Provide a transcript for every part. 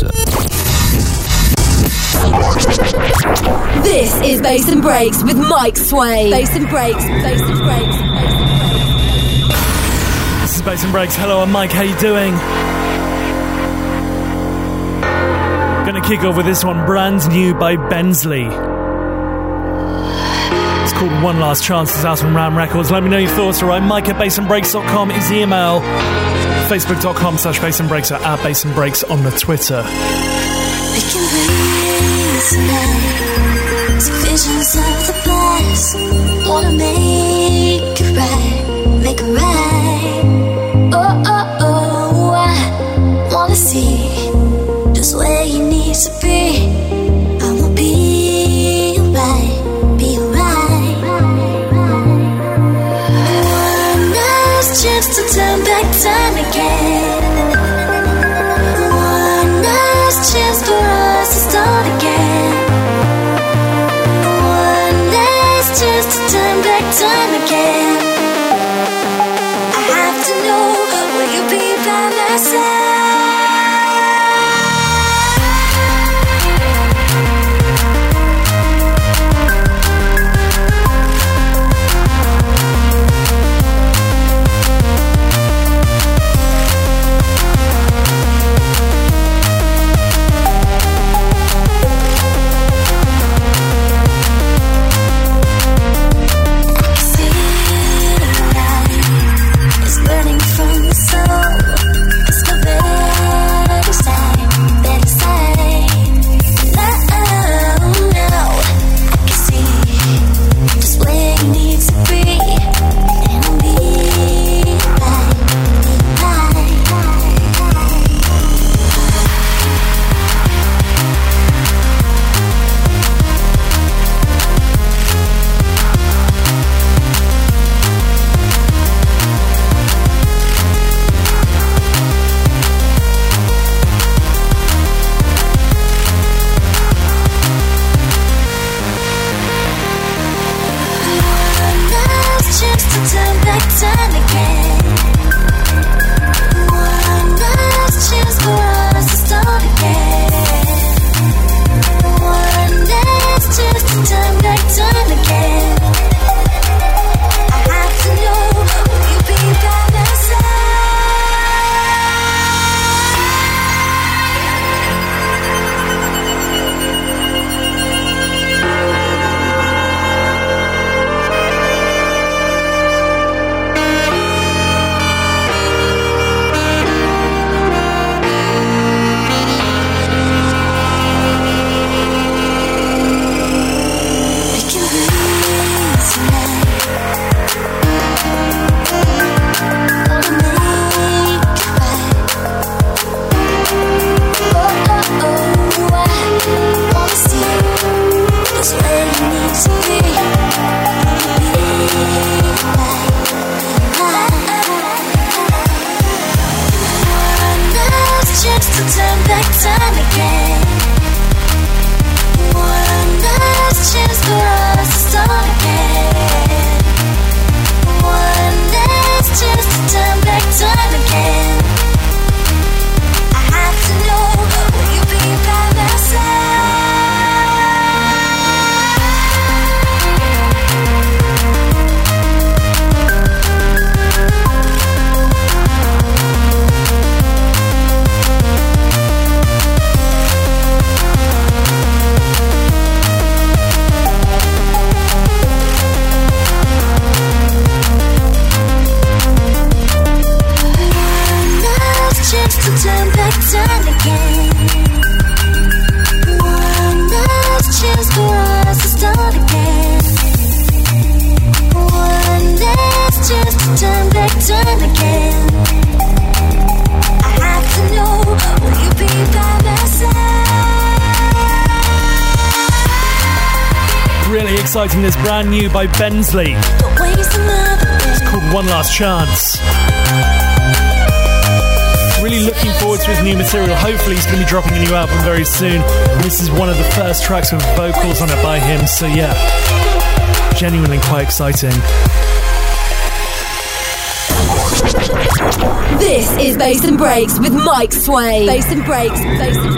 Producer. This is Bass and Breaks with Mike Sway. Bass and Breaks, Bass and Breaks, Bass and Breaks. This is Bass and Breaks. Hello, I'm Mike. How you doing? Gonna kick off with this one, brand new by Bensley. It's called One Last Chance. It's out on Ram Records. Let me know your thoughts, alright? Mike at bassandbreaks.com is the email. Facebook.com slash Bass and Breaks or at Bass and Breaks on the Twitter. Visions of the past. Time again. highlighting this brand new by Bensley. It's called One Last Chance. Really looking forward to his new material. Hopefully, he's going to be dropping a new album very soon. This is one of the first tracks with vocals on it by him, so yeah, genuinely quite exciting. This is Bass and Breaks with Mike Sway. And Breaks, Bass and Breaks, Bass and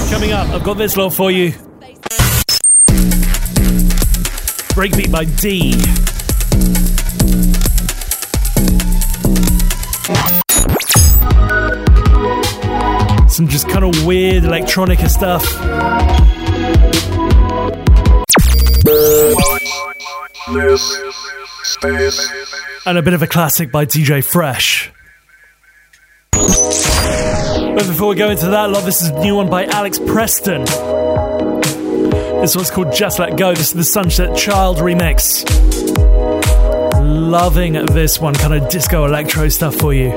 Breaks. Coming up, I've got this lot for you. Breakbeat by D. Some just kind of weird electronica stuff. And a bit of a classic by DJ Fresh. But before we go into that, love, this is a new one by Alex Preston. This one's called Just Let Go. This is the Sunset Child remix. Loving this one, kind of disco electro stuff for you.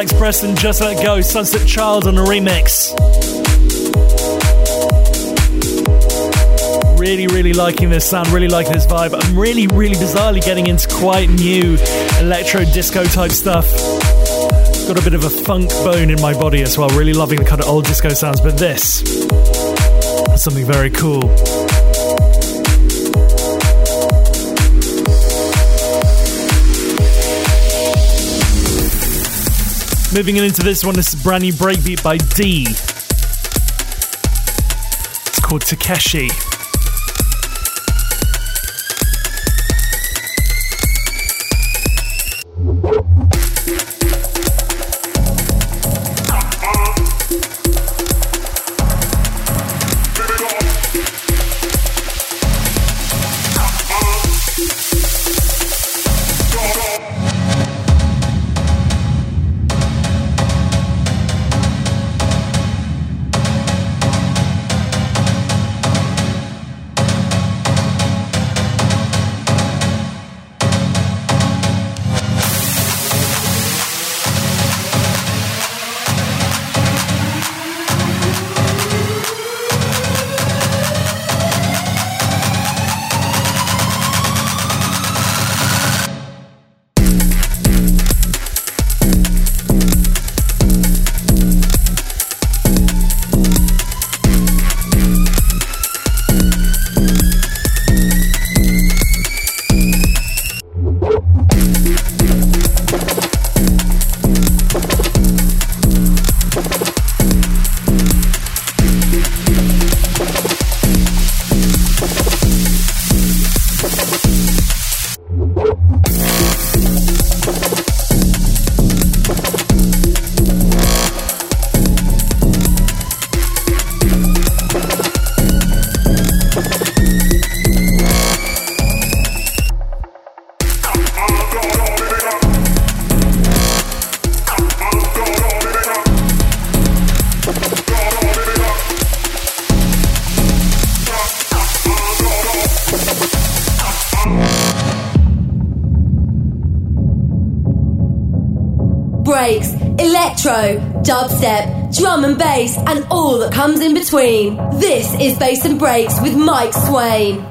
Alex Preston, Just Let Go, Sunset Child on the remix. Really, really liking this sound, really liking this vibe. I'm really, really bizarrely getting into quite new electro disco type stuff. Got a bit of a funk bone in my body as well. Really loving the kind of old disco sounds, but this something very cool. Moving into this one, this is brand new breakbeat by D. It's called Takeshi. Dubstep, drum and bass, and all that comes in between. This is Bass and Breaks with Mike Swain.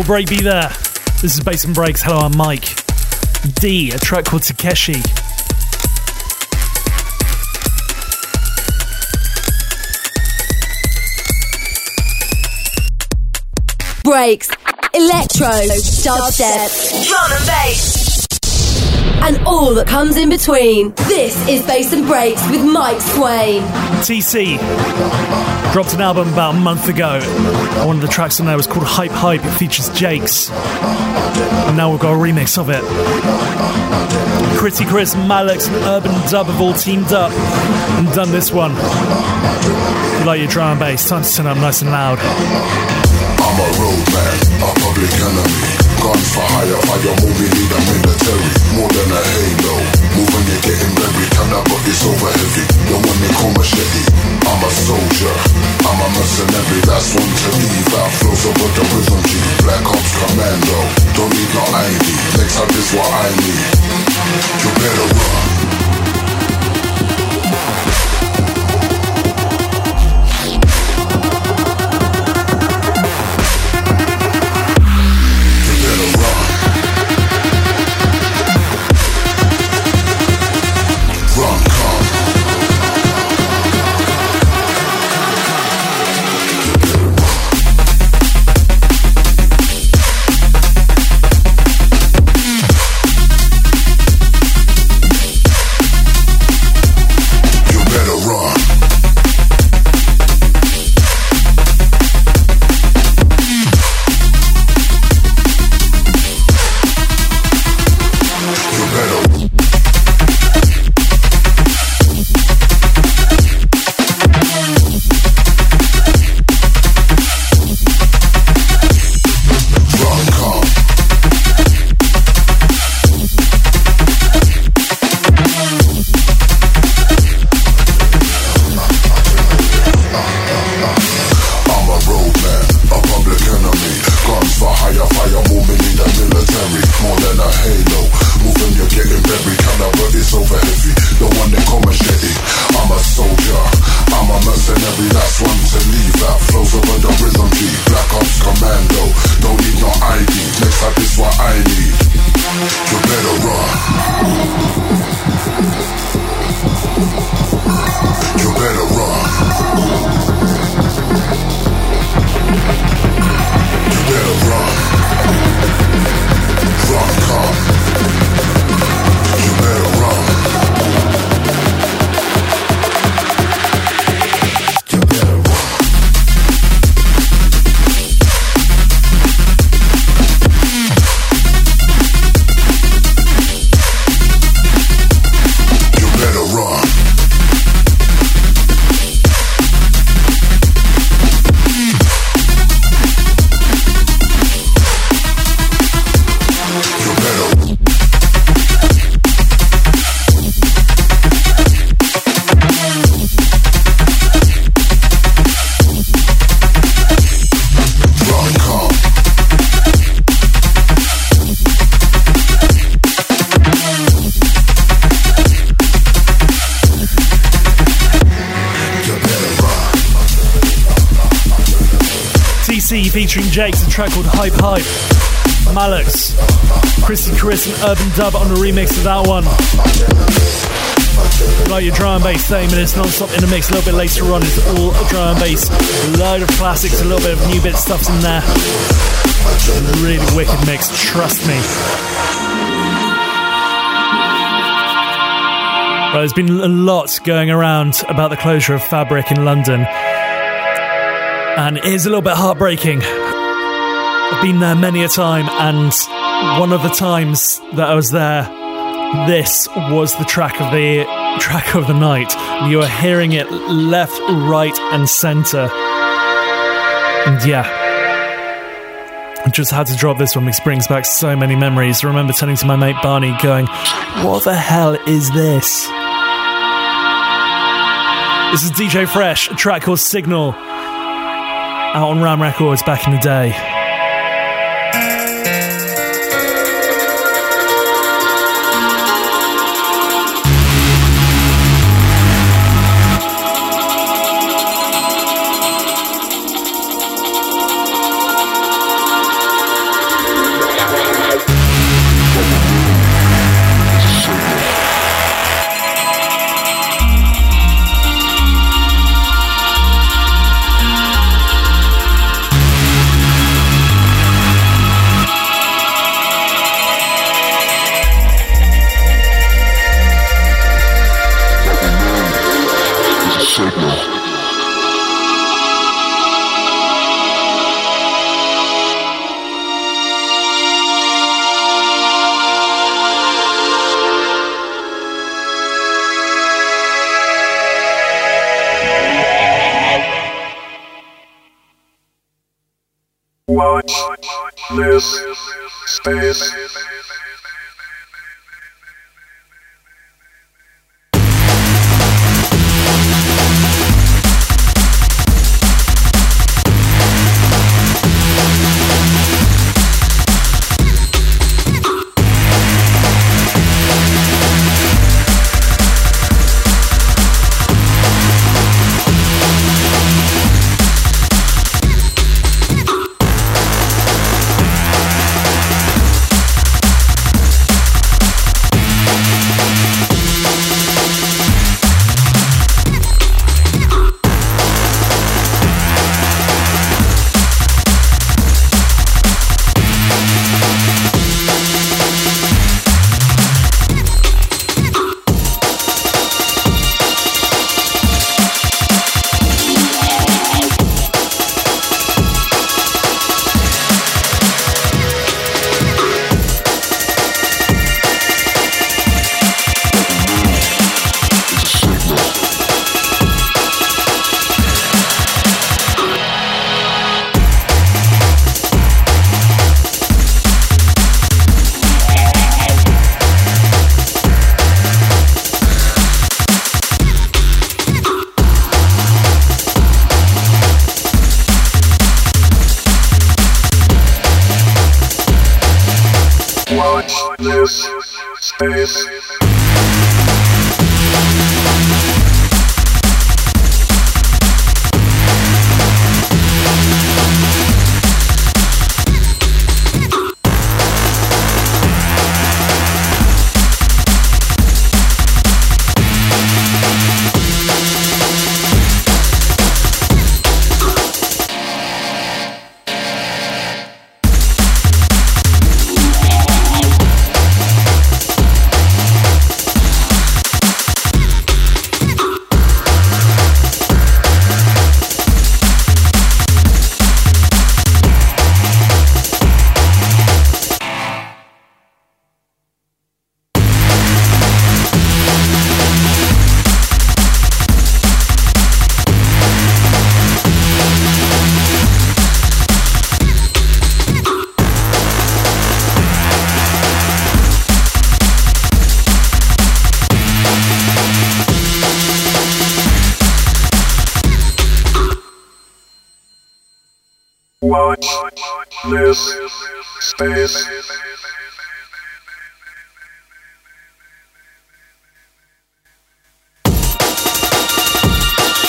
Minimal be there. This is Bass and Breaks. Hello, I'm Mike. D, a track called Takeshi. Breaks, electro, dubstep, drum and bass, and all that comes in between. This is Bass and Breaks with Mike Swain. TC dropped an album about a month ago. One of the tracks on there was called Hype Hype. It features Jakes. And now we've got a remix of it. Crissy Criss, Malex, and Urban Dub have all teamed up and done this one. If you like your drum and bass, time to turn up nice and loud. I'm a roadman, a public enemy. Guns for hire, fire moving in the military. More than a halo. Moving, you're getting buried. Up, but it's over heavy. The one they call machete. I'm a soldier. I'm a mercenary. Last one to leave out. Flows over the rhythm G. Black Ops Commando. Don't need no ID. Next up is what I need. You better run. Track called Hype Hype. Malex, Crissy Criss, and Urban Dub on a remix of that one. Like your drum and bass, 30 minutes non-stop in the mix. A little bit later on, it's all drum and bass. A load of classics, a little bit of new bit stuff's in there. Really wicked mix, trust me. Right, there's been a lot going around about the closure of Fabric in London. And it is a little bit heartbreaking. I've been there many a time, and one of the times that I was there, this was the track of the track of the night. You are hearing it left, right, and centre. And yeah, I just had to drop this one because brings back so many memories. I remember turning to my mate Barney, going, "What the hell is this?" This is DJ Fresh, a track called Signal, out on Ram Records back in the day.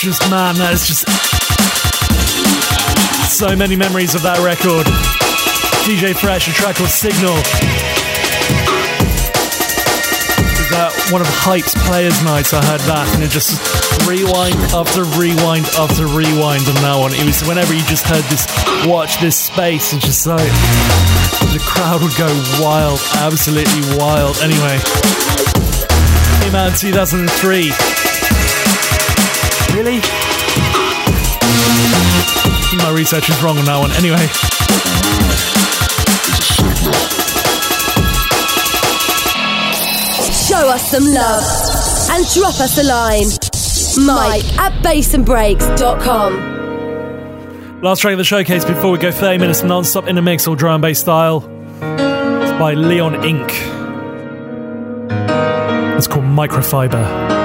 Just man, that is just. so many memories of that record. DJ Fresh, a track called Signal. Is That one of Hype's Playaz' nights, I heard that, and it just rewind after rewind after rewind on that one. It was whenever you just heard this, watch this space, and just like the crowd would go wild, absolutely wild. Anyway, out in 2003. Really? My research is wrong on that one. Anyway. Show us some love and drop us a line. Mike at bassandbreaks.com. Last track of the showcase before we go 30 minutes non-stop in a mix or drum and bass style. It's by Leon Inc. It's called Microfiber.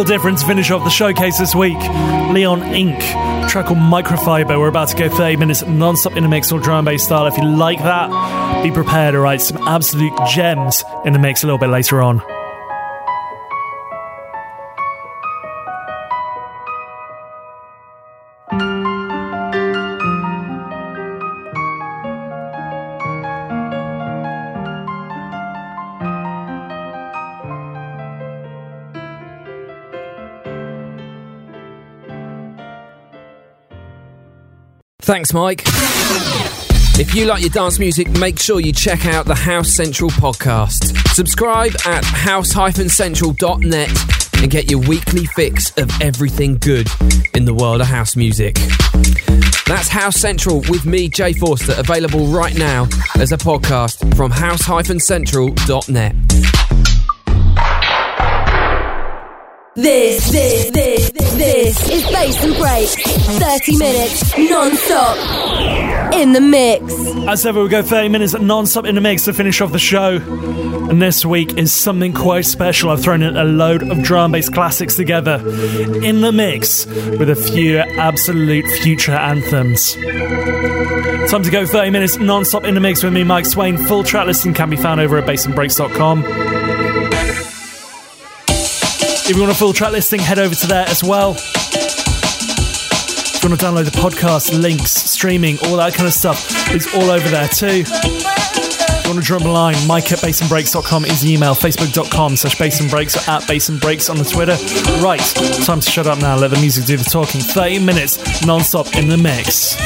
Little different finish off the showcase this week. Leon Inc. track called Microfiber. We're about to go 30 minutes non stop in a mix or drum bass style. If you like that, be prepared to write some absolute gems in the mix a little bit later on. Thanks, Mike. If you like your dance music, make sure you check out the House Central podcast. Subscribe at house-central.net and get your weekly fix of everything good in the world of house music. That's House Central with me, Jay Forster, available right now as a podcast from house-central.net. This, this, this, this is Bass and Breaks. 30 minutes non-stop in the mix. As ever, we go 30 minutes non-stop in the mix to finish off the show. And this week is something quite special. I've thrown in a load of drum bass classics together in the mix with a few absolute future anthems. Time to go 30 minutes non-stop in the mix with me, Mike Swain. Full track listing can be found over at bassandbreaks.com. If you want a full track listing, head over to there as well. If you want to download the podcast, links, streaming, all that kind of stuff, it's all over there too. If you want to drop a line, mike at bassandbreaks.com is the email, facebook.com slash bassandbreaks or at bassandbreaks on the Twitter. Right, time to shut up now, let the music do the talking. 30 minutes non-stop in the mix.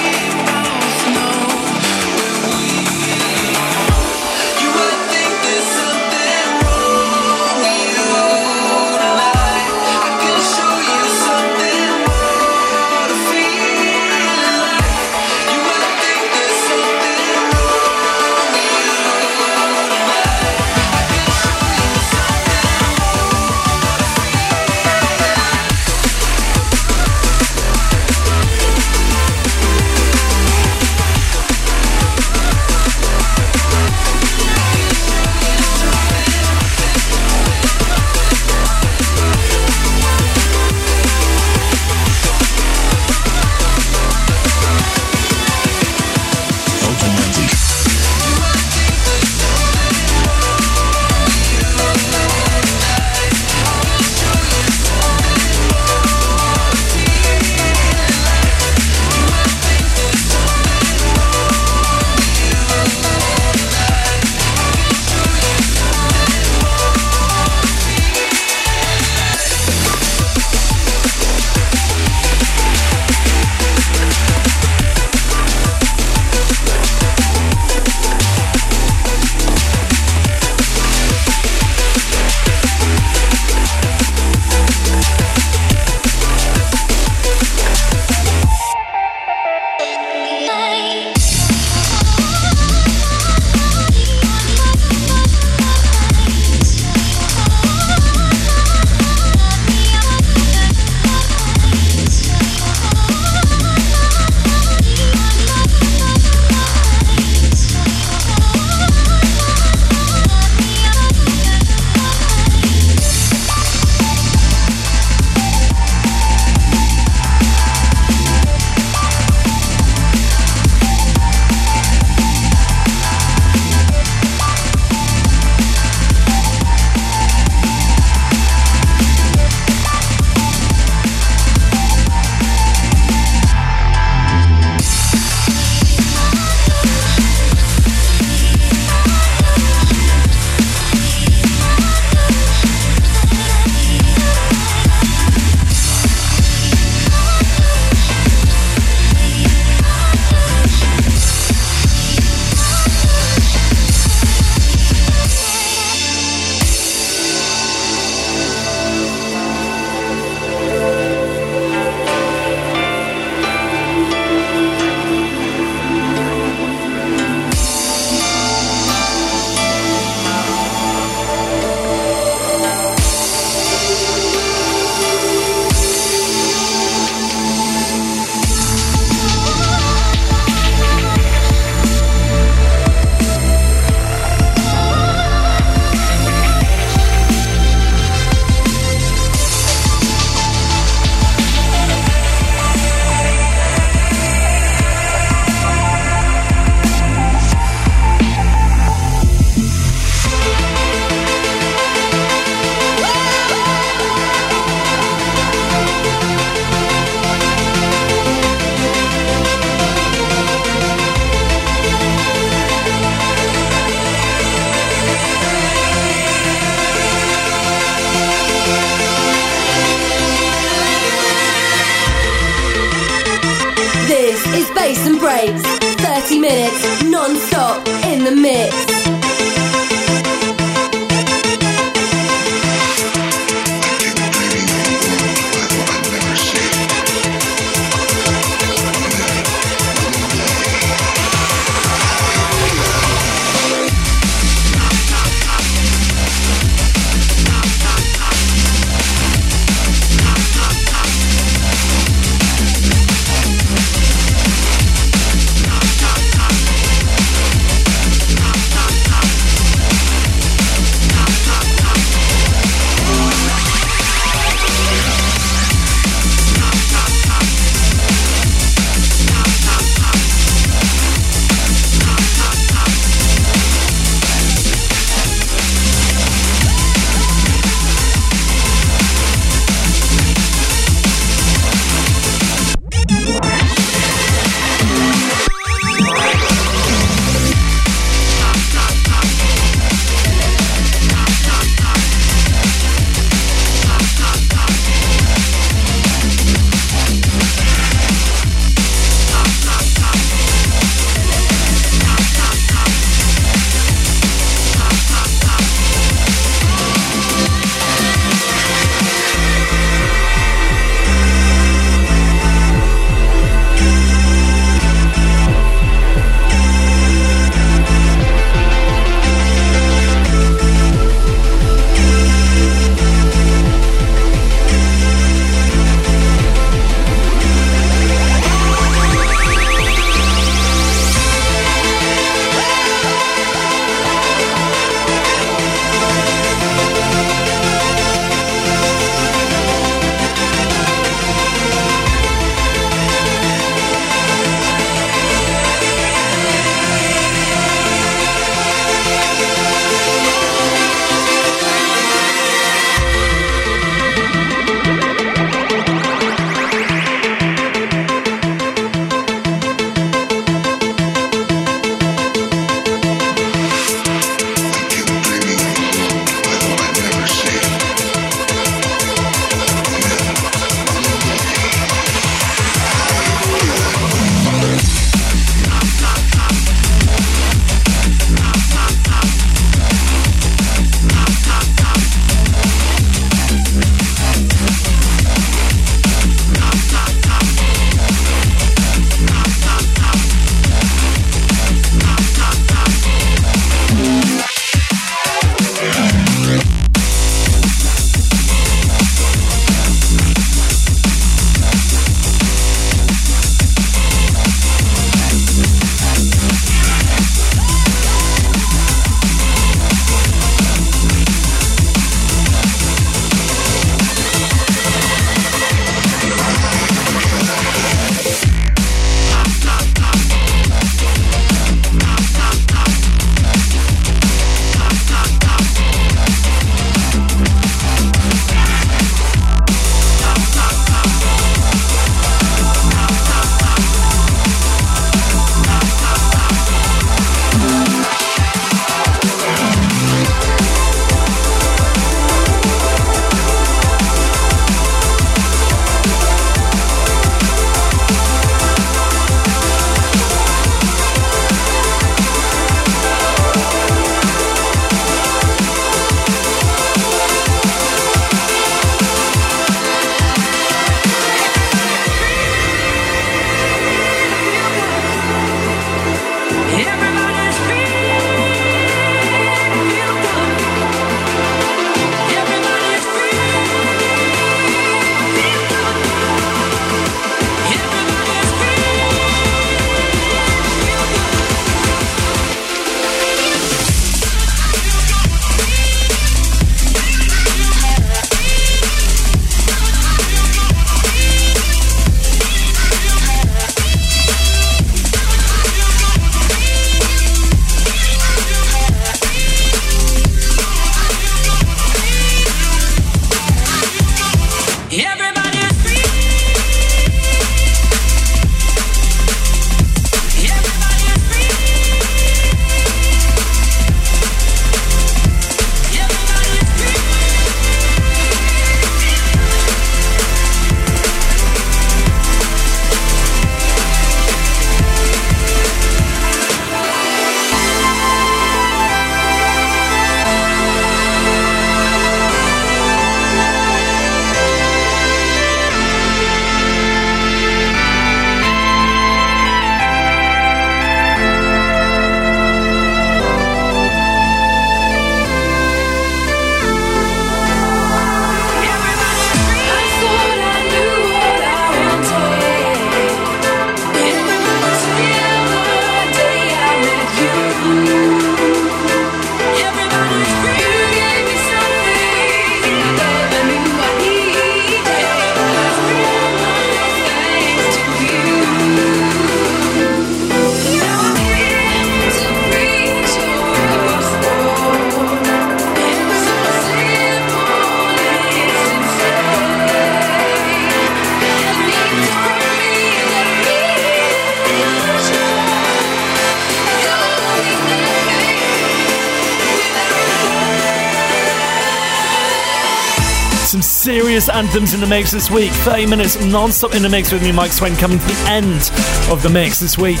Anthems in the mix this week. 30 minutes non-stop in the mix with me, Mike Swain, coming to the end of the mix this week.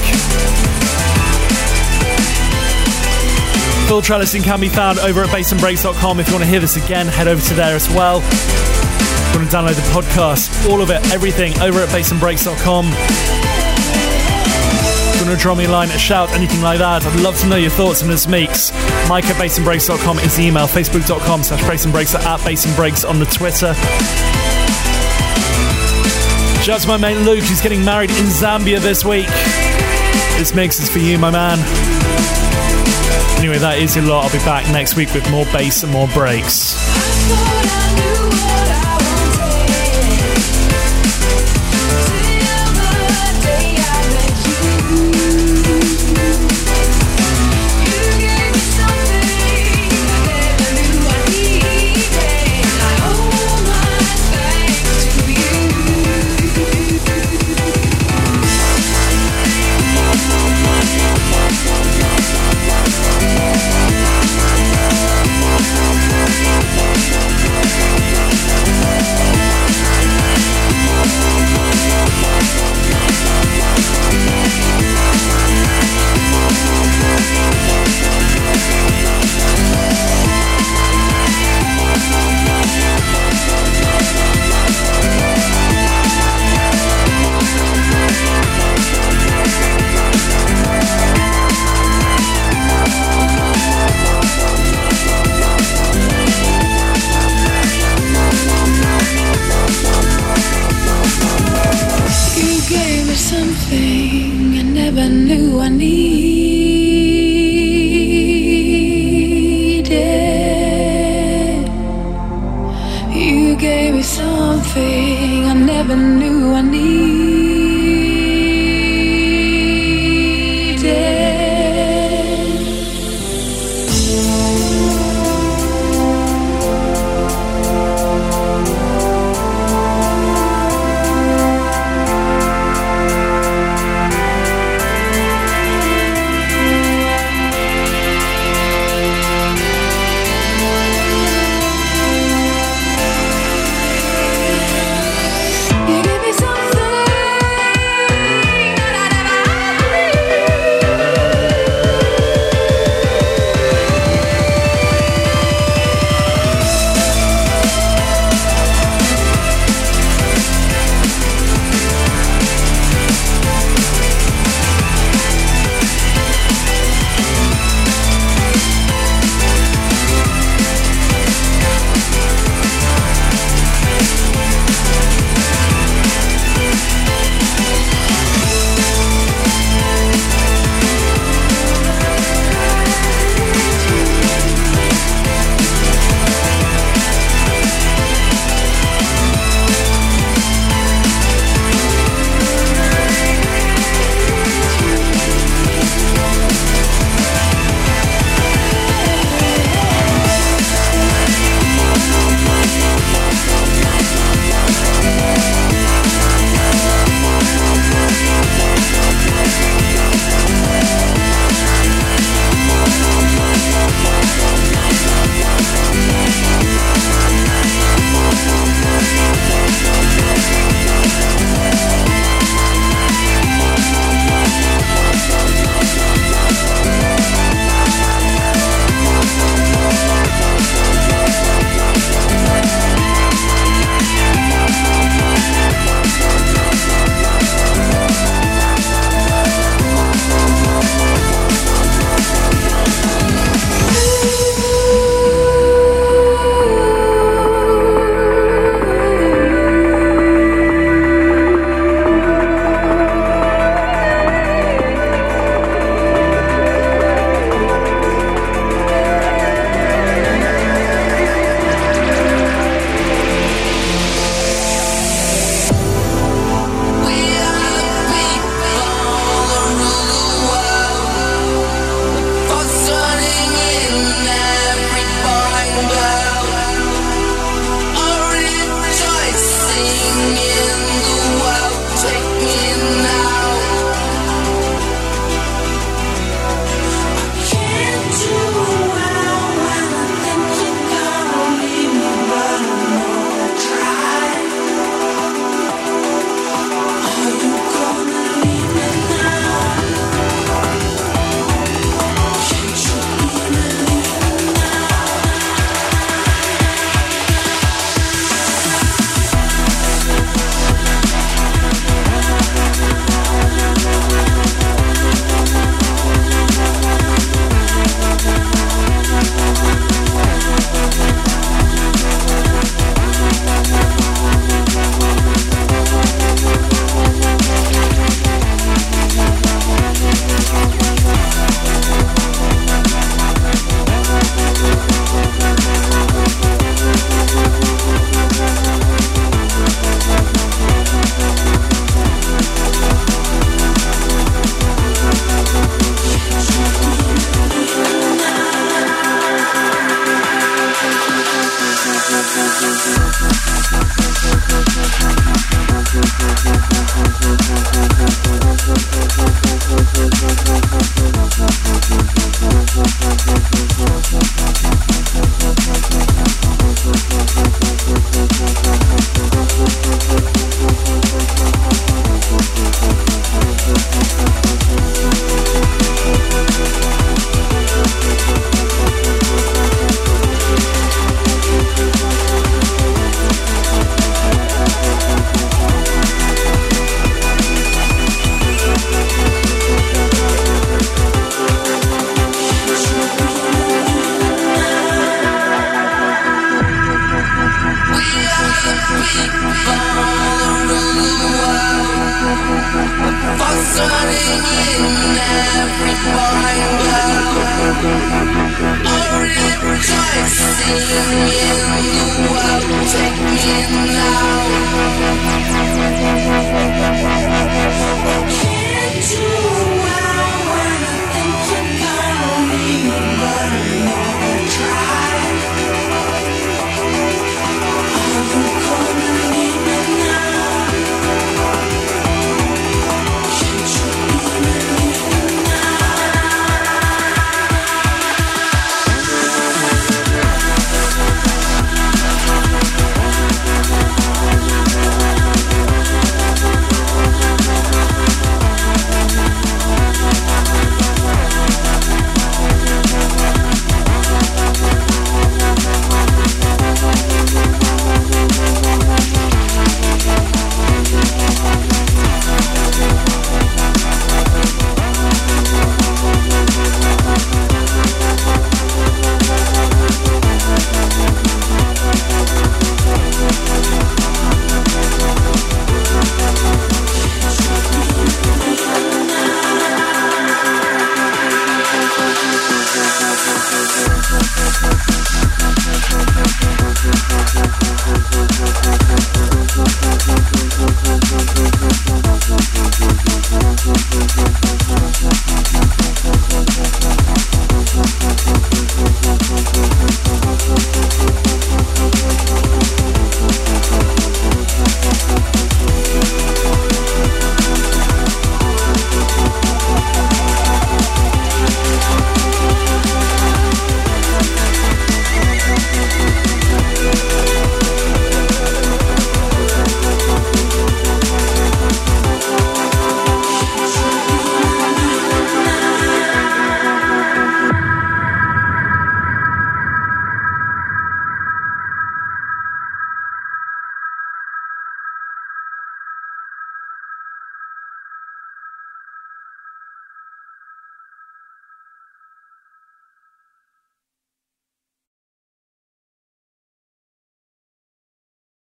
Full track listing can be found over at bassandbreaks.com. If you want to hear this again, head over to there as well. If you want to download the podcast, all of it, everything, over at bassandbreaks.com. If you want to draw me a line, a shout, anything like that, I'd love to know your thoughts on this mix. Mike at bassandbreaks.com is the email, facebook.com slash bassandbreaks, at bassandbreaks on the Twitter. Shout out to my mate Luke, who's getting married in Zambia this week. This mix is for you, my man. Anyway, that is your lot. I'll be back next week with more bass and more breaks.